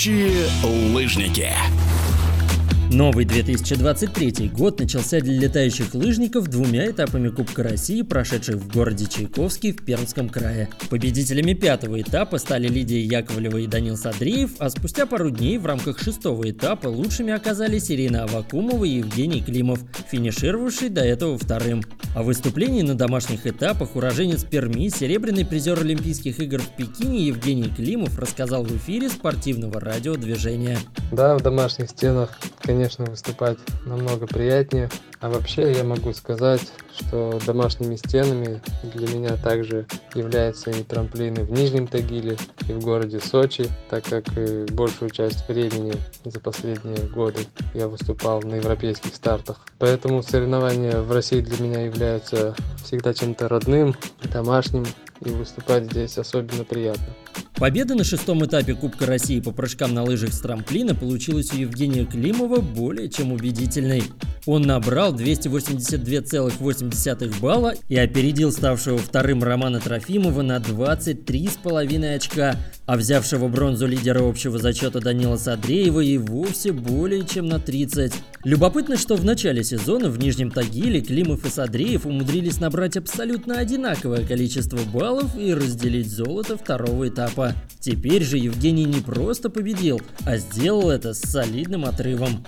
Летающие лыжники. Новый 2023 год начался для летающих лыжников двумя этапами Кубка России, прошедших в городе Чайковский в Пермском крае. Победителями пятого этапа стали Лидия Яковлева и Данил Садреев, а спустя пару дней в рамках шестого этапа лучшими оказались Ирина Авакумова и Евгений Климов, финишировавший до этого вторым. О выступлении на домашних этапах уроженец Перми, серебряный призер Олимпийских игр в Пекине Евгений Климов рассказал в эфире спортивного радиодвижения. Да, в домашних стенах, конечно, выступать намного приятнее. А вообще я могу сказать, что домашними стенами для меня также являются и трамплины в Нижнем Тагиле, и в городе Сочи, так как большую часть времени за последние годы я выступал на европейских стартах. Поэтому соревнования в России для меня являются всегда чем-то родным, домашним, и выступать здесь особенно приятно. Победа на шестом этапе Кубка России по прыжкам на лыжах с трамплина получилась у Евгения Климова более чем убедительной. Он набрал 282,8 балла и опередил ставшего вторым Романа Трофимова на 23,5 очка, а взявшего бронзу лидера общего зачета Данила Садреева и вовсе более чем на 30. Любопытно, что в начале сезона в Нижнем Тагиле Климов и Садреев умудрились набрать абсолютно одинаковое количество баллов и разделить золото второго этапа. Теперь же Евгений не просто победил, а сделал это с солидным отрывом.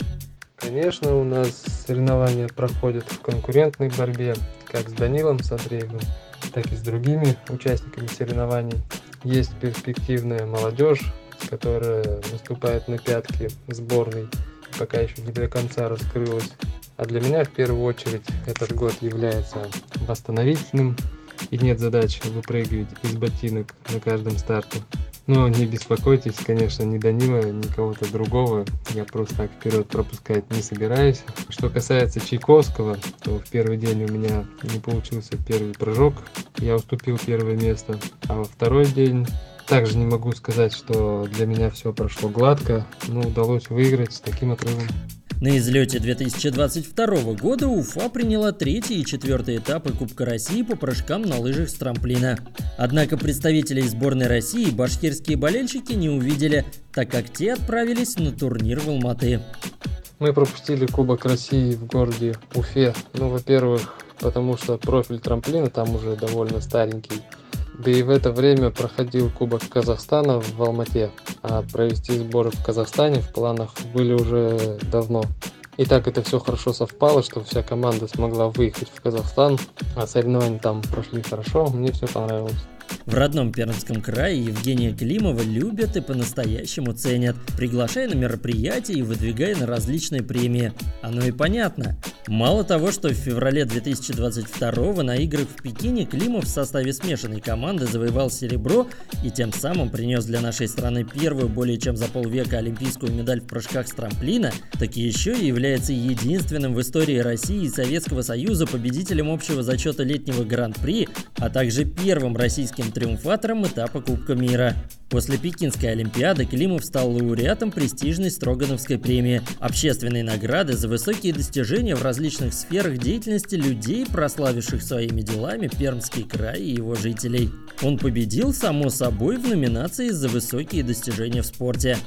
Конечно, у нас соревнования проходят в конкурентной борьбе, как с Данилом Садреевым, так и с другими участниками соревнований. Есть перспективная молодежь, которая выступает на пятке сборной, пока еще не до конца раскрылась. А для меня в первую очередь этот год является восстановительным, и нет задачи выпрыгивать из ботинок на каждом старте. Но не беспокойтесь, конечно, ни Данила, ни кого-то другого. Я просто так вперед пропускать не собираюсь. Что касается Чайковского, то в первый день у меня не получился первый прыжок. Я уступил первое место. А во второй день также не могу сказать, что для меня все прошло гладко, но удалось выиграть с таким отрывом. На излете 2022 года Уфа приняла третий и четвертый этапы Кубка России по прыжкам на лыжах с трамплина. Однако представителей сборной России башкирские болельщики не увидели, так как те отправились на турнир в Алматы. Мы пропустили Кубок России в городе Уфе. Ну, во-первых, потому что профиль трамплина там уже довольно старенький. И в это время проходил Кубок Казахстана в Алмате, а провести сборы в Казахстане в планах были уже давно. И так это все хорошо совпало, что вся команда смогла выехать в Казахстан, а соревнования там прошли хорошо, мне все понравилось. В родном Пермском крае Евгения Климова любят и по-настоящему ценят, приглашая на мероприятия и выдвигая на различные премии. Оно и понятно. Мало того, что в феврале 2022 на играх в Пекине Климов в составе смешанной команды завоевал серебро и тем самым принес для нашей страны первую более чем за полвека олимпийскую медаль в прыжках с трамплина, так еще и является единственным в истории России и Советского Союза победителем общего зачета летнего гран-при, а также первым российским триумфатором этапа Кубка мира. После Пекинской Олимпиады Климов стал лауреатом престижной Строгановской премии, общественной награды за высокие достижения в различных сферах деятельности людей, прославивших своими делами Пермский край и его жителей. Он победил, само собой, в номинации за высокие достижения в спорте.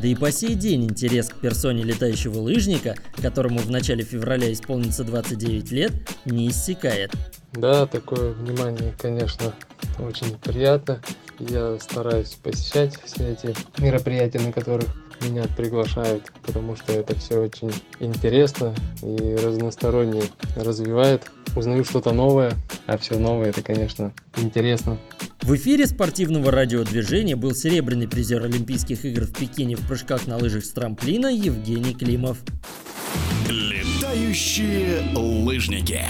Да и по сей день интерес к персоне летающего лыжника, которому в начале февраля исполнится 29 лет, не иссякает. Да, такое внимание, конечно, очень приятно. Я стараюсь посещать все эти мероприятия, на которых меня приглашают, потому что это все очень интересно и разносторонне развивает. Узнаю что-то новое, а все новое это, конечно, интересно. В эфире спортивного радиодвижения был серебряный призер Олимпийских игр в Пекине в прыжках на лыжах с трамплина Евгений Климов. Летающие лыжники.